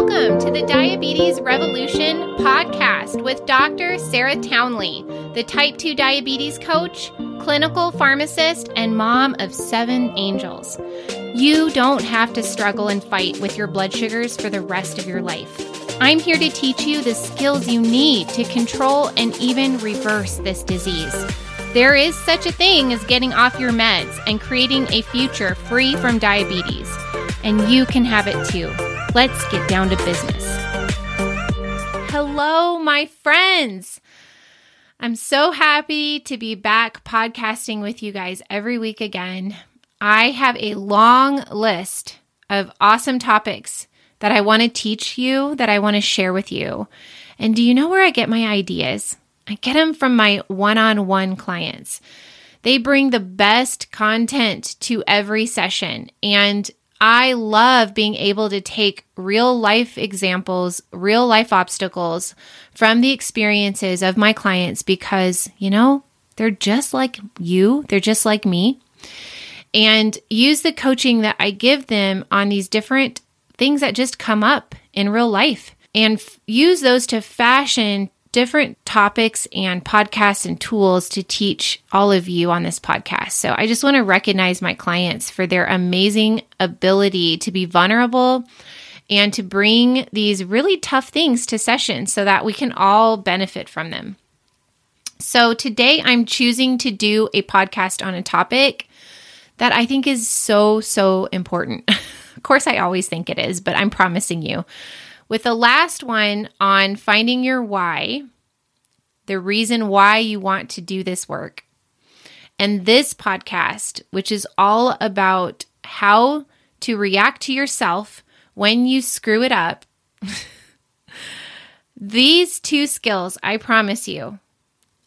Welcome to the Diabetes Revolution podcast with Dr. Sarah Townley, the type 2 diabetes coach, clinical pharmacist, and mom of seven angels. You don't have to struggle and fight with your blood sugars for the rest of your life. I'm here to teach you the skills you need to control and even reverse this disease. There is such a thing as getting off your meds and creating a future free from diabetes, and you can have it too. Let's get down to business. Hello, my friends. I'm so happy to be back podcasting with you guys every week again. I have a long list of awesome topics that I want to teach you, that I want to share with you. And do you know where I get my ideas? I get them from my one on one clients. They bring the best content to every session, and I love being able to take real life examples, real life obstacles from the experiences of my clients because, you know, they're just like you, they're just like me. And use the coaching that I give them on these different things that just come up in real life and f- use those to fashion different topics and podcasts and tools to teach all of you on this podcast. So I just want to recognize my clients for their amazing ability to be vulnerable and to bring these really tough things to sessions so that we can all benefit from them. So today I'm choosing to do a podcast on a topic that I think is so, so important. of course, I always think it is, but I'm promising you with the last one on finding your why, the reason why you want to do this work. And this podcast, which is all about how to react to yourself when you screw it up. These two skills, I promise you,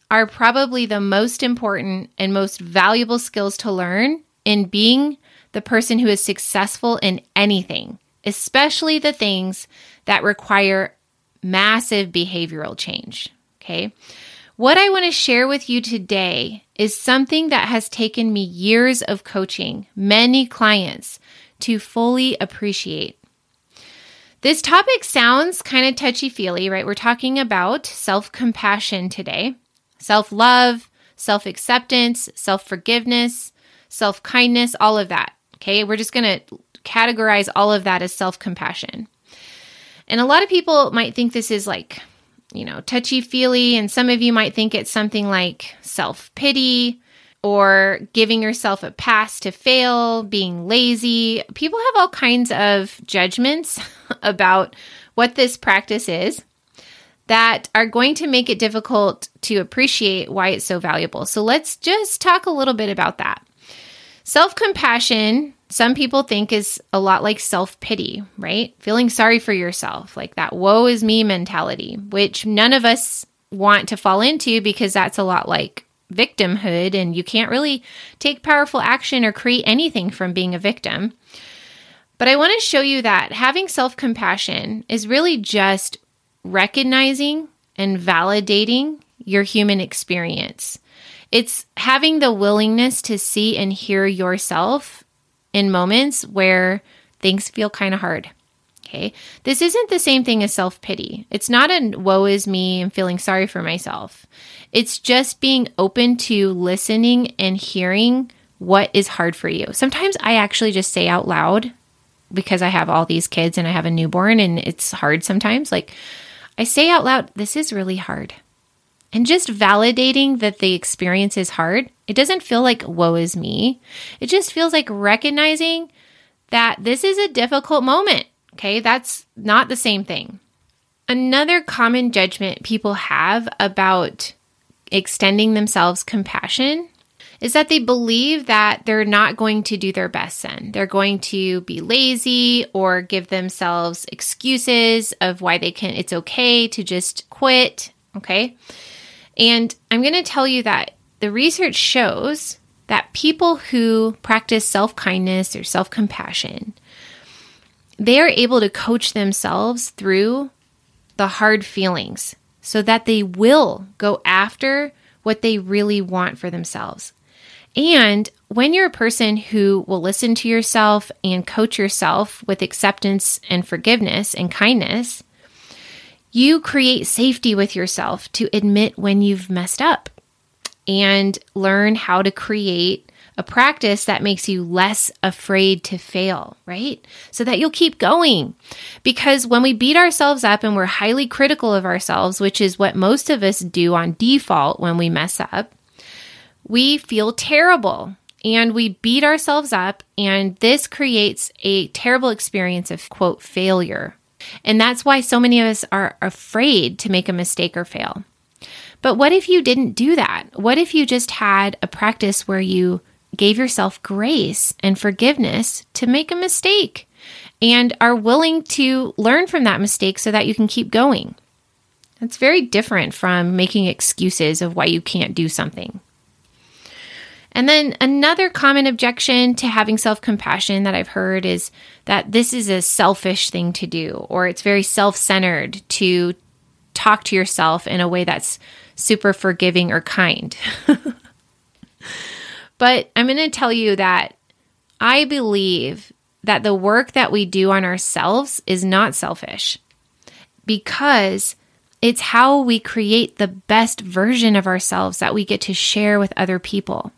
are probably the most important and most valuable skills to learn in being the person who is successful in anything, especially the things that require massive behavioral change. Okay. What I want to share with you today is something that has taken me years of coaching many clients to fully appreciate. This topic sounds kind of touchy feely, right? We're talking about self compassion today, self love, self acceptance, self forgiveness, self kindness, all of that. Okay. We're just going to categorize all of that as self compassion. And a lot of people might think this is like, you know, touchy feely. And some of you might think it's something like self pity or giving yourself a pass to fail, being lazy. People have all kinds of judgments about what this practice is that are going to make it difficult to appreciate why it's so valuable. So let's just talk a little bit about that. Self compassion some people think is a lot like self pity, right? Feeling sorry for yourself, like that woe is me mentality, which none of us want to fall into because that's a lot like victimhood and you can't really take powerful action or create anything from being a victim. But I want to show you that having self compassion is really just recognizing and validating your human experience. It's having the willingness to see and hear yourself in moments where things feel kind of hard. Okay. This isn't the same thing as self pity. It's not a woe is me and feeling sorry for myself. It's just being open to listening and hearing what is hard for you. Sometimes I actually just say out loud because I have all these kids and I have a newborn and it's hard sometimes. Like I say out loud, this is really hard. And just validating that the experience is hard, it doesn't feel like woe is me. It just feels like recognizing that this is a difficult moment. Okay, that's not the same thing. Another common judgment people have about extending themselves compassion is that they believe that they're not going to do their best then. They're going to be lazy or give themselves excuses of why they can it's okay to just quit, okay? And I'm going to tell you that the research shows that people who practice self kindness or self compassion, they are able to coach themselves through the hard feelings so that they will go after what they really want for themselves. And when you're a person who will listen to yourself and coach yourself with acceptance and forgiveness and kindness, you create safety with yourself to admit when you've messed up and learn how to create a practice that makes you less afraid to fail, right? So that you'll keep going. Because when we beat ourselves up and we're highly critical of ourselves, which is what most of us do on default when we mess up, we feel terrible and we beat ourselves up. And this creates a terrible experience of, quote, failure. And that's why so many of us are afraid to make a mistake or fail. But what if you didn't do that? What if you just had a practice where you gave yourself grace and forgiveness to make a mistake and are willing to learn from that mistake so that you can keep going? That's very different from making excuses of why you can't do something. And then another common objection to having self compassion that I've heard is that this is a selfish thing to do, or it's very self centered to talk to yourself in a way that's super forgiving or kind. but I'm going to tell you that I believe that the work that we do on ourselves is not selfish because it's how we create the best version of ourselves that we get to share with other people.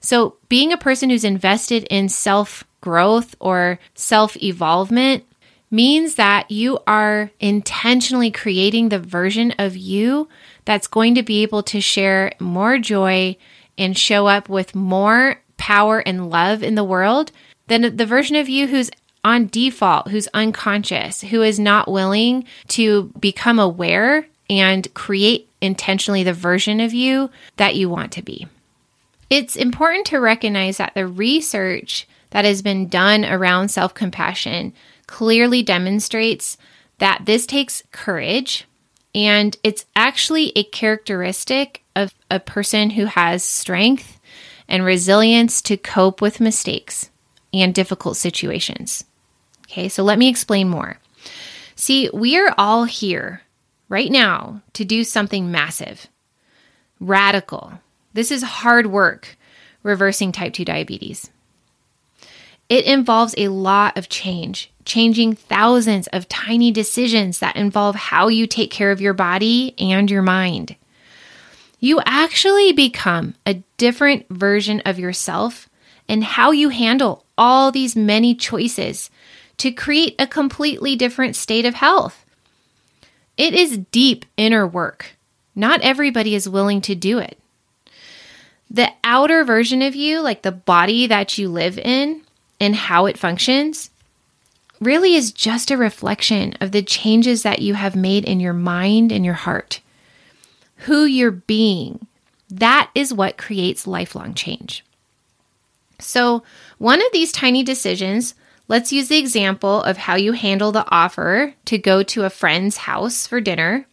So, being a person who's invested in self growth or self evolvement means that you are intentionally creating the version of you that's going to be able to share more joy and show up with more power and love in the world than the version of you who's on default, who's unconscious, who is not willing to become aware and create intentionally the version of you that you want to be. It's important to recognize that the research that has been done around self compassion clearly demonstrates that this takes courage and it's actually a characteristic of a person who has strength and resilience to cope with mistakes and difficult situations. Okay, so let me explain more. See, we are all here right now to do something massive, radical, this is hard work, reversing type 2 diabetes. It involves a lot of change, changing thousands of tiny decisions that involve how you take care of your body and your mind. You actually become a different version of yourself and how you handle all these many choices to create a completely different state of health. It is deep inner work. Not everybody is willing to do it. The outer version of you, like the body that you live in and how it functions, really is just a reflection of the changes that you have made in your mind and your heart. Who you're being, that is what creates lifelong change. So, one of these tiny decisions, let's use the example of how you handle the offer to go to a friend's house for dinner,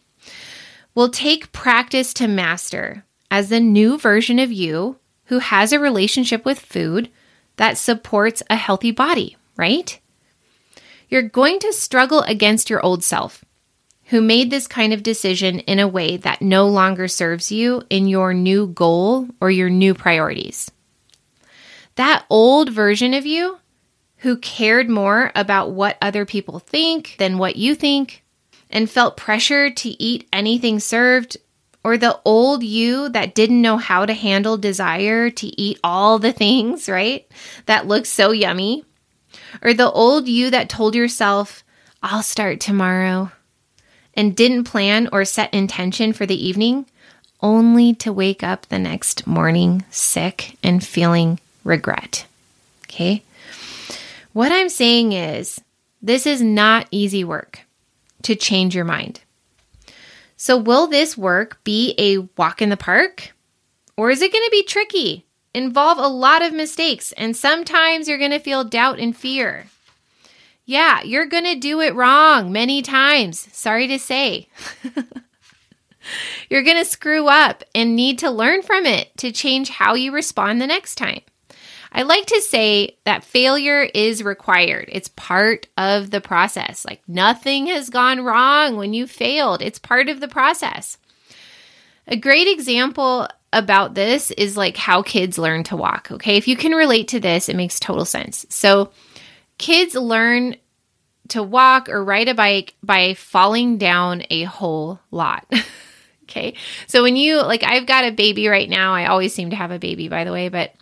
will take practice to master as the new version of you who has a relationship with food that supports a healthy body, right? You're going to struggle against your old self who made this kind of decision in a way that no longer serves you in your new goal or your new priorities. That old version of you who cared more about what other people think than what you think and felt pressure to eat anything served or the old you that didn't know how to handle desire to eat all the things, right? That looks so yummy. Or the old you that told yourself, I'll start tomorrow, and didn't plan or set intention for the evening, only to wake up the next morning sick and feeling regret. Okay? What I'm saying is, this is not easy work to change your mind. So, will this work be a walk in the park? Or is it going to be tricky, involve a lot of mistakes, and sometimes you're going to feel doubt and fear? Yeah, you're going to do it wrong many times. Sorry to say. you're going to screw up and need to learn from it to change how you respond the next time. I like to say that failure is required. It's part of the process. Like nothing has gone wrong when you failed, it's part of the process. A great example about this is like how kids learn to walk. Okay. If you can relate to this, it makes total sense. So, kids learn to walk or ride a bike by falling down a whole lot. okay. So, when you like, I've got a baby right now. I always seem to have a baby, by the way, but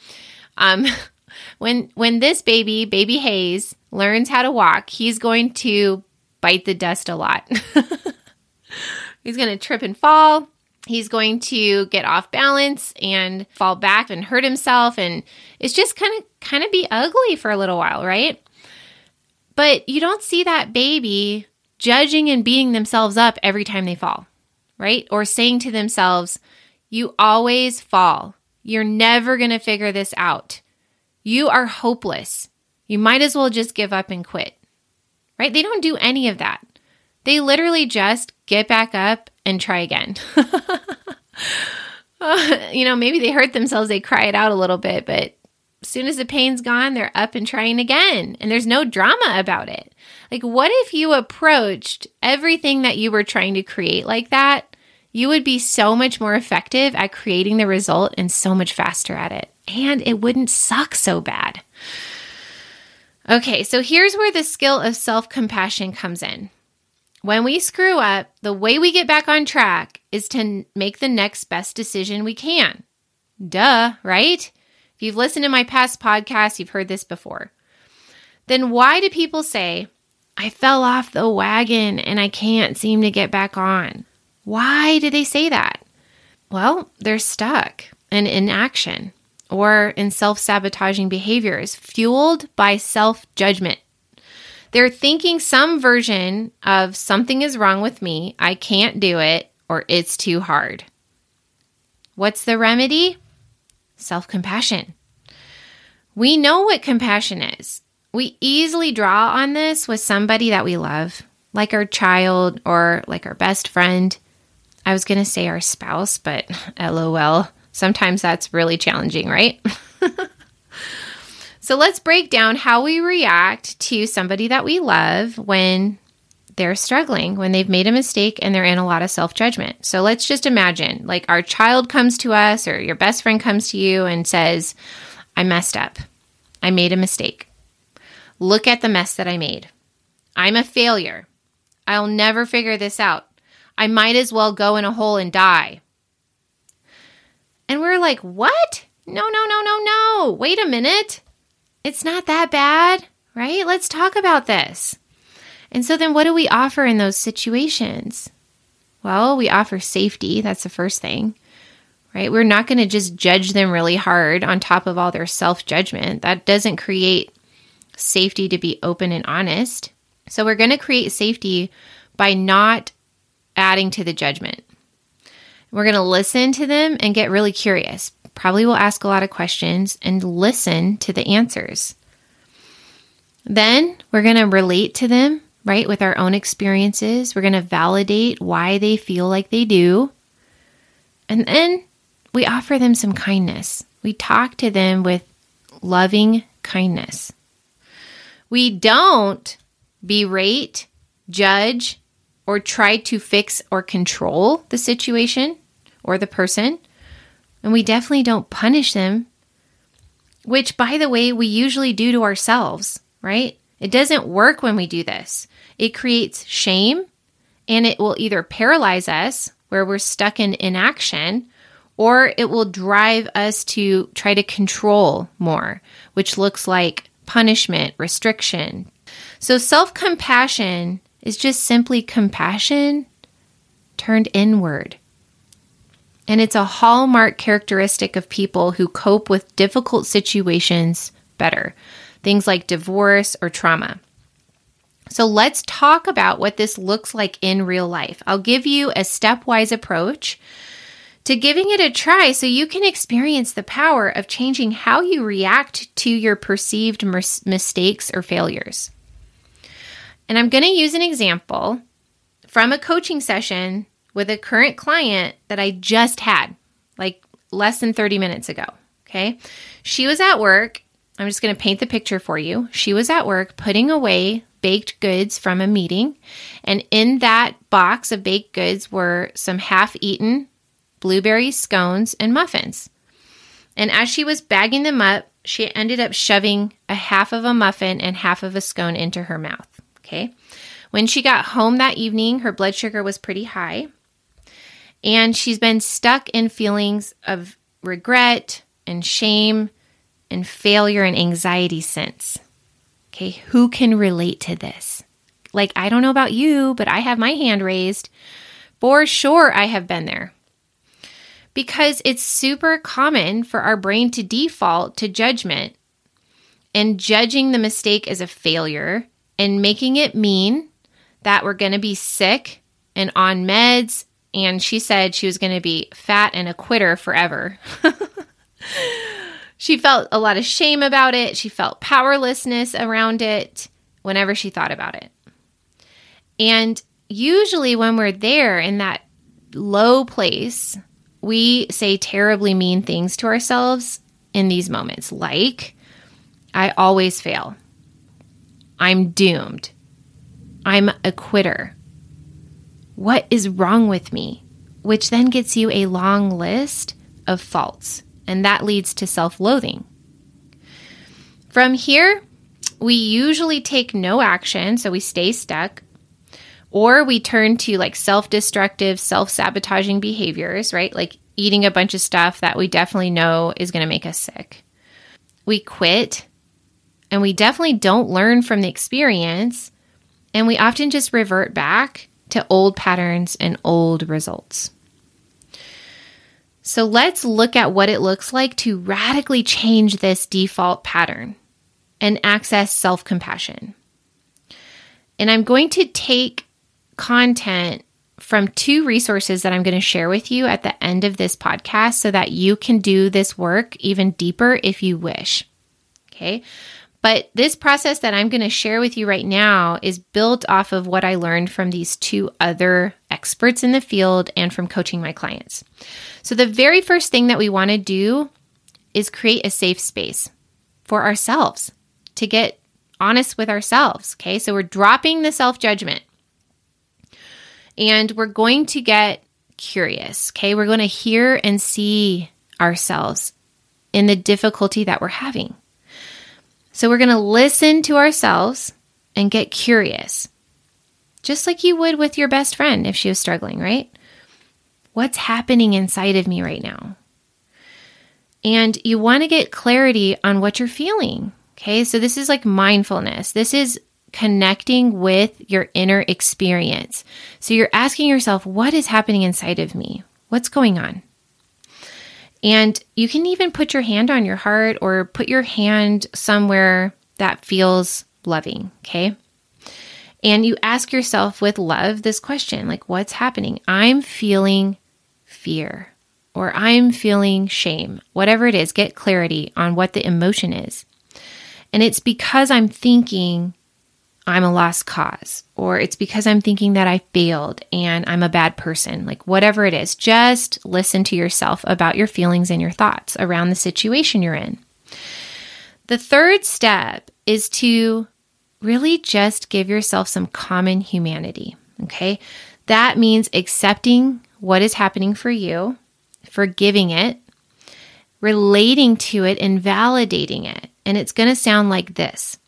um, when when this baby, baby Hayes, learns how to walk, he's going to bite the dust a lot. he's going to trip and fall he's going to get off balance and fall back and hurt himself and it's just kind of kind of be ugly for a little while right? But you don't see that baby judging and beating themselves up every time they fall right? Or saying to themselves you always fall. You're never going to figure this out. You are hopeless. You might as well just give up and quit. Right? They don't do any of that. They literally just get back up and try again. uh, you know, maybe they hurt themselves, they cry it out a little bit, but as soon as the pain's gone, they're up and trying again. And there's no drama about it. Like, what if you approached everything that you were trying to create like that? You would be so much more effective at creating the result and so much faster at it. And it wouldn't suck so bad. Okay, so here's where the skill of self compassion comes in. When we screw up, the way we get back on track is to make the next best decision we can. Duh, right? If you've listened to my past podcasts, you've heard this before. Then why do people say, I fell off the wagon and I can't seem to get back on? Why do they say that? Well, they're stuck in inaction or in self sabotaging behaviors fueled by self judgment. They're thinking some version of something is wrong with me, I can't do it, or it's too hard. What's the remedy? Self compassion. We know what compassion is. We easily draw on this with somebody that we love, like our child or like our best friend. I was going to say our spouse, but lol. Sometimes that's really challenging, right? So let's break down how we react to somebody that we love when they're struggling, when they've made a mistake and they're in a lot of self judgment. So let's just imagine like our child comes to us or your best friend comes to you and says, I messed up. I made a mistake. Look at the mess that I made. I'm a failure. I'll never figure this out. I might as well go in a hole and die. And we're like, what? No, no, no, no, no. Wait a minute it's not that bad, right? Let's talk about this. And so then what do we offer in those situations? Well, we offer safety. That's the first thing, right? We're not going to just judge them really hard on top of all their self judgment. That doesn't create safety to be open and honest. So we're going to create safety by not adding to the judgment. We're going to listen to them and get really curious probably will ask a lot of questions and listen to the answers. Then we're going to relate to them, right, with our own experiences. We're going to validate why they feel like they do. And then we offer them some kindness. We talk to them with loving kindness. We don't berate, judge, or try to fix or control the situation or the person. And we definitely don't punish them, which, by the way, we usually do to ourselves, right? It doesn't work when we do this. It creates shame and it will either paralyze us, where we're stuck in inaction, or it will drive us to try to control more, which looks like punishment, restriction. So, self compassion is just simply compassion turned inward. And it's a hallmark characteristic of people who cope with difficult situations better, things like divorce or trauma. So let's talk about what this looks like in real life. I'll give you a stepwise approach to giving it a try so you can experience the power of changing how you react to your perceived mis- mistakes or failures. And I'm going to use an example from a coaching session with a current client that I just had, like less than 30 minutes ago. Okay. She was at work. I'm just going to paint the picture for you. She was at work putting away baked goods from a meeting. And in that box of baked goods were some half eaten blueberry scones and muffins. And as she was bagging them up, she ended up shoving a half of a muffin and half of a scone into her mouth. Okay. When she got home that evening, her blood sugar was pretty high. And she's been stuck in feelings of regret and shame and failure and anxiety since. Okay. Who can relate to this? Like, I don't know about you, but I have my hand raised. For sure, I have been there because it's super common for our brain to default to judgment and judging the mistake as a failure and making it mean that we're going to be sick and on meds. And she said she was going to be fat and a quitter forever. she felt a lot of shame about it. She felt powerlessness around it whenever she thought about it. And usually, when we're there in that low place, we say terribly mean things to ourselves in these moments, like, I always fail. I'm doomed. I'm a quitter. What is wrong with me? Which then gets you a long list of faults, and that leads to self loathing. From here, we usually take no action, so we stay stuck, or we turn to like self destructive, self sabotaging behaviors, right? Like eating a bunch of stuff that we definitely know is going to make us sick. We quit and we definitely don't learn from the experience. And we often just revert back to old patterns and old results. So let's look at what it looks like to radically change this default pattern and access self compassion. And I'm going to take content from two resources that I'm going to share with you at the end of this podcast so that you can do this work even deeper if you wish. Okay. But this process that I'm going to share with you right now is built off of what I learned from these two other experts in the field and from coaching my clients. So, the very first thing that we want to do is create a safe space for ourselves to get honest with ourselves. Okay. So, we're dropping the self judgment and we're going to get curious. Okay. We're going to hear and see ourselves in the difficulty that we're having. So we're going to listen to ourselves and get curious, just like you would with your best friend if she was struggling, right? What's happening inside of me right now? And you want to get clarity on what you're feeling. Okay. So this is like mindfulness. This is connecting with your inner experience. So you're asking yourself, what is happening inside of me? What's going on? And you can even put your hand on your heart or put your hand somewhere that feels loving, okay? And you ask yourself with love this question like, what's happening? I'm feeling fear or I'm feeling shame. Whatever it is, get clarity on what the emotion is. And it's because I'm thinking I'm a lost cause, or it's because I'm thinking that I failed and I'm a bad person, like whatever it is, just listen to yourself about your feelings and your thoughts around the situation you're in. The third step is to really just give yourself some common humanity. Okay. That means accepting what is happening for you, forgiving it, relating to it, and validating it. And it's going to sound like this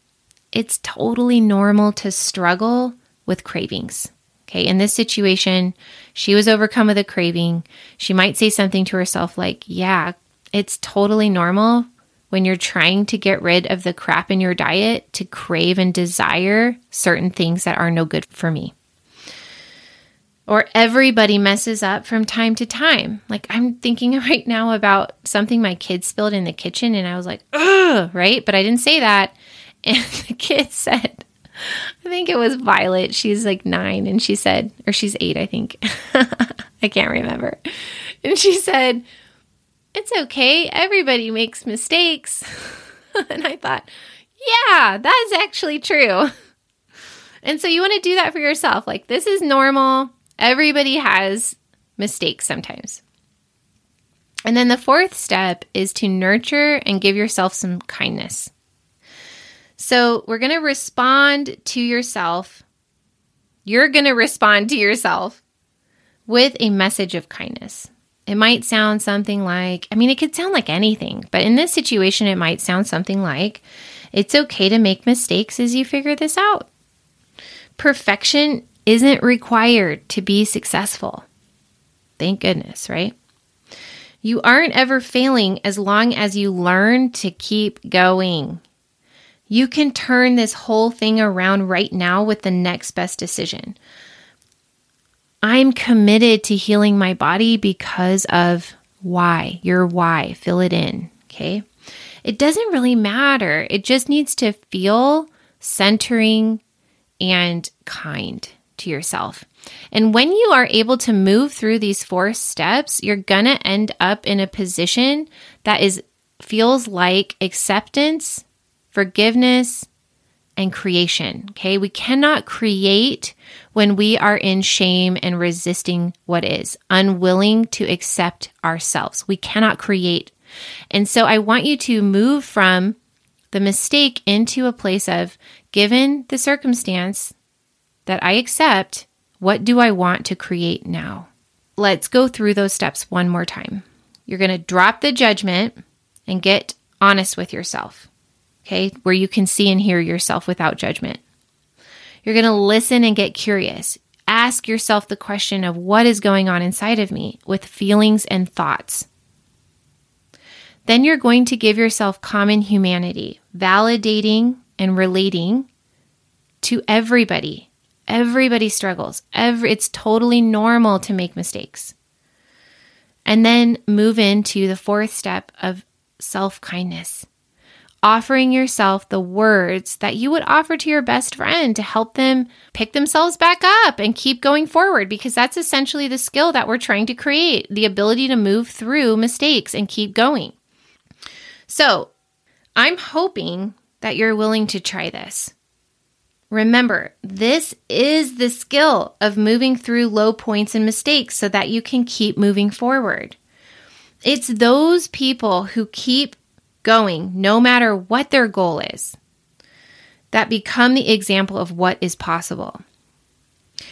it's totally normal to struggle with cravings. Okay, in this situation, she was overcome with a craving. She might say something to herself like, Yeah, it's totally normal when you're trying to get rid of the crap in your diet to crave and desire certain things that are no good for me. Or everybody messes up from time to time. Like I'm thinking right now about something my kids spilled in the kitchen, and I was like, ugh, right? But I didn't say that. And the kid said, I think it was Violet. She's like nine, and she said, or she's eight, I think. I can't remember. And she said, It's okay. Everybody makes mistakes. and I thought, Yeah, that's actually true. And so you want to do that for yourself. Like, this is normal. Everybody has mistakes sometimes. And then the fourth step is to nurture and give yourself some kindness. So we're going to respond to yourself. You're going to respond to yourself with a message of kindness. It might sound something like, I mean, it could sound like anything, but in this situation, it might sound something like, it's okay to make mistakes as you figure this out. Perfection isn't required to be successful. Thank goodness, right? You aren't ever failing as long as you learn to keep going. You can turn this whole thing around right now with the next best decision. I'm committed to healing my body because of why, your why. Fill it in, okay? It doesn't really matter. It just needs to feel centering and kind to yourself. And when you are able to move through these four steps, you're going to end up in a position that is feels like acceptance, forgiveness, and creation. Okay? We cannot create when we are in shame and resisting what is, unwilling to accept ourselves. We cannot create. And so I want you to move from the mistake into a place of given the circumstance that I accept, what do I want to create now? Let's go through those steps one more time. You're going to drop the judgment and get honest with yourself, okay, where you can see and hear yourself without judgment. You're going to listen and get curious. Ask yourself the question of what is going on inside of me with feelings and thoughts. Then you're going to give yourself common humanity, validating and relating to everybody Everybody struggles. Every it's totally normal to make mistakes. And then move into the fourth step of self-kindness. Offering yourself the words that you would offer to your best friend to help them pick themselves back up and keep going forward because that's essentially the skill that we're trying to create the ability to move through mistakes and keep going. So, I'm hoping that you're willing to try this. Remember, this is the skill of moving through low points and mistakes so that you can keep moving forward. It's those people who keep going no matter what their goal is that become the example of what is possible.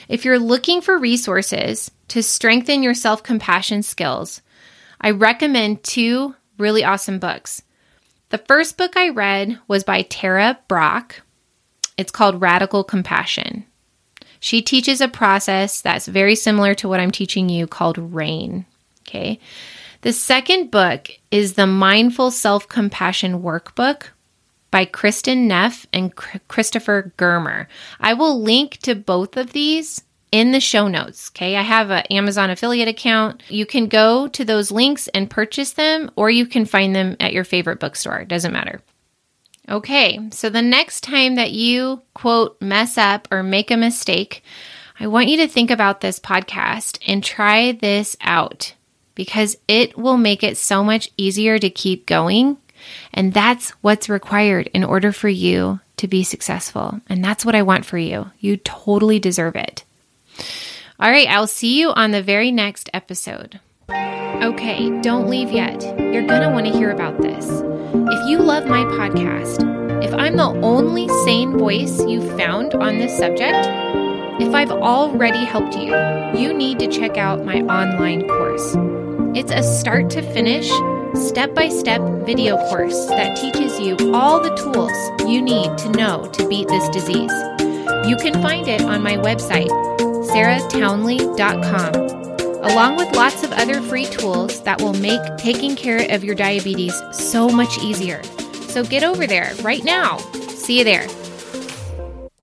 If you're looking for resources to strengthen your self compassion skills, I recommend two really awesome books. The first book I read was by Tara Brach. it's called Radical Compassion. She teaches a process that's very similar to what I'm teaching you called RAIN. Okay. The second book is the Mindful Self Compassion Workbook by Kristin Neff and Christopher Germer. I will link to both of these in the show notes. Okay. I have an Amazon affiliate account. You can go to those links and purchase them, or you can find them at your favorite bookstore. It doesn't matter. Okay, so the next time that you quote mess up or make a mistake, I want you to think about this podcast and try this out because it will make it so much easier to keep going. And that's what's required in order for you to be successful. And that's what I want for you. You totally deserve it. All right, I'll see you on the very next episode. Okay, don't leave yet. You're going to want to hear about this. If you love my podcast, if I'm the only sane voice you've found on this subject, if I've already helped you, you need to check out my online course. It's a start to finish, step by step video course that teaches you all the tools you need to know to beat this disease. You can find it on my website, sarahtownley.com along with lots of other free tools that will make taking care of your diabetes so much easier. So get over there right now. See you there.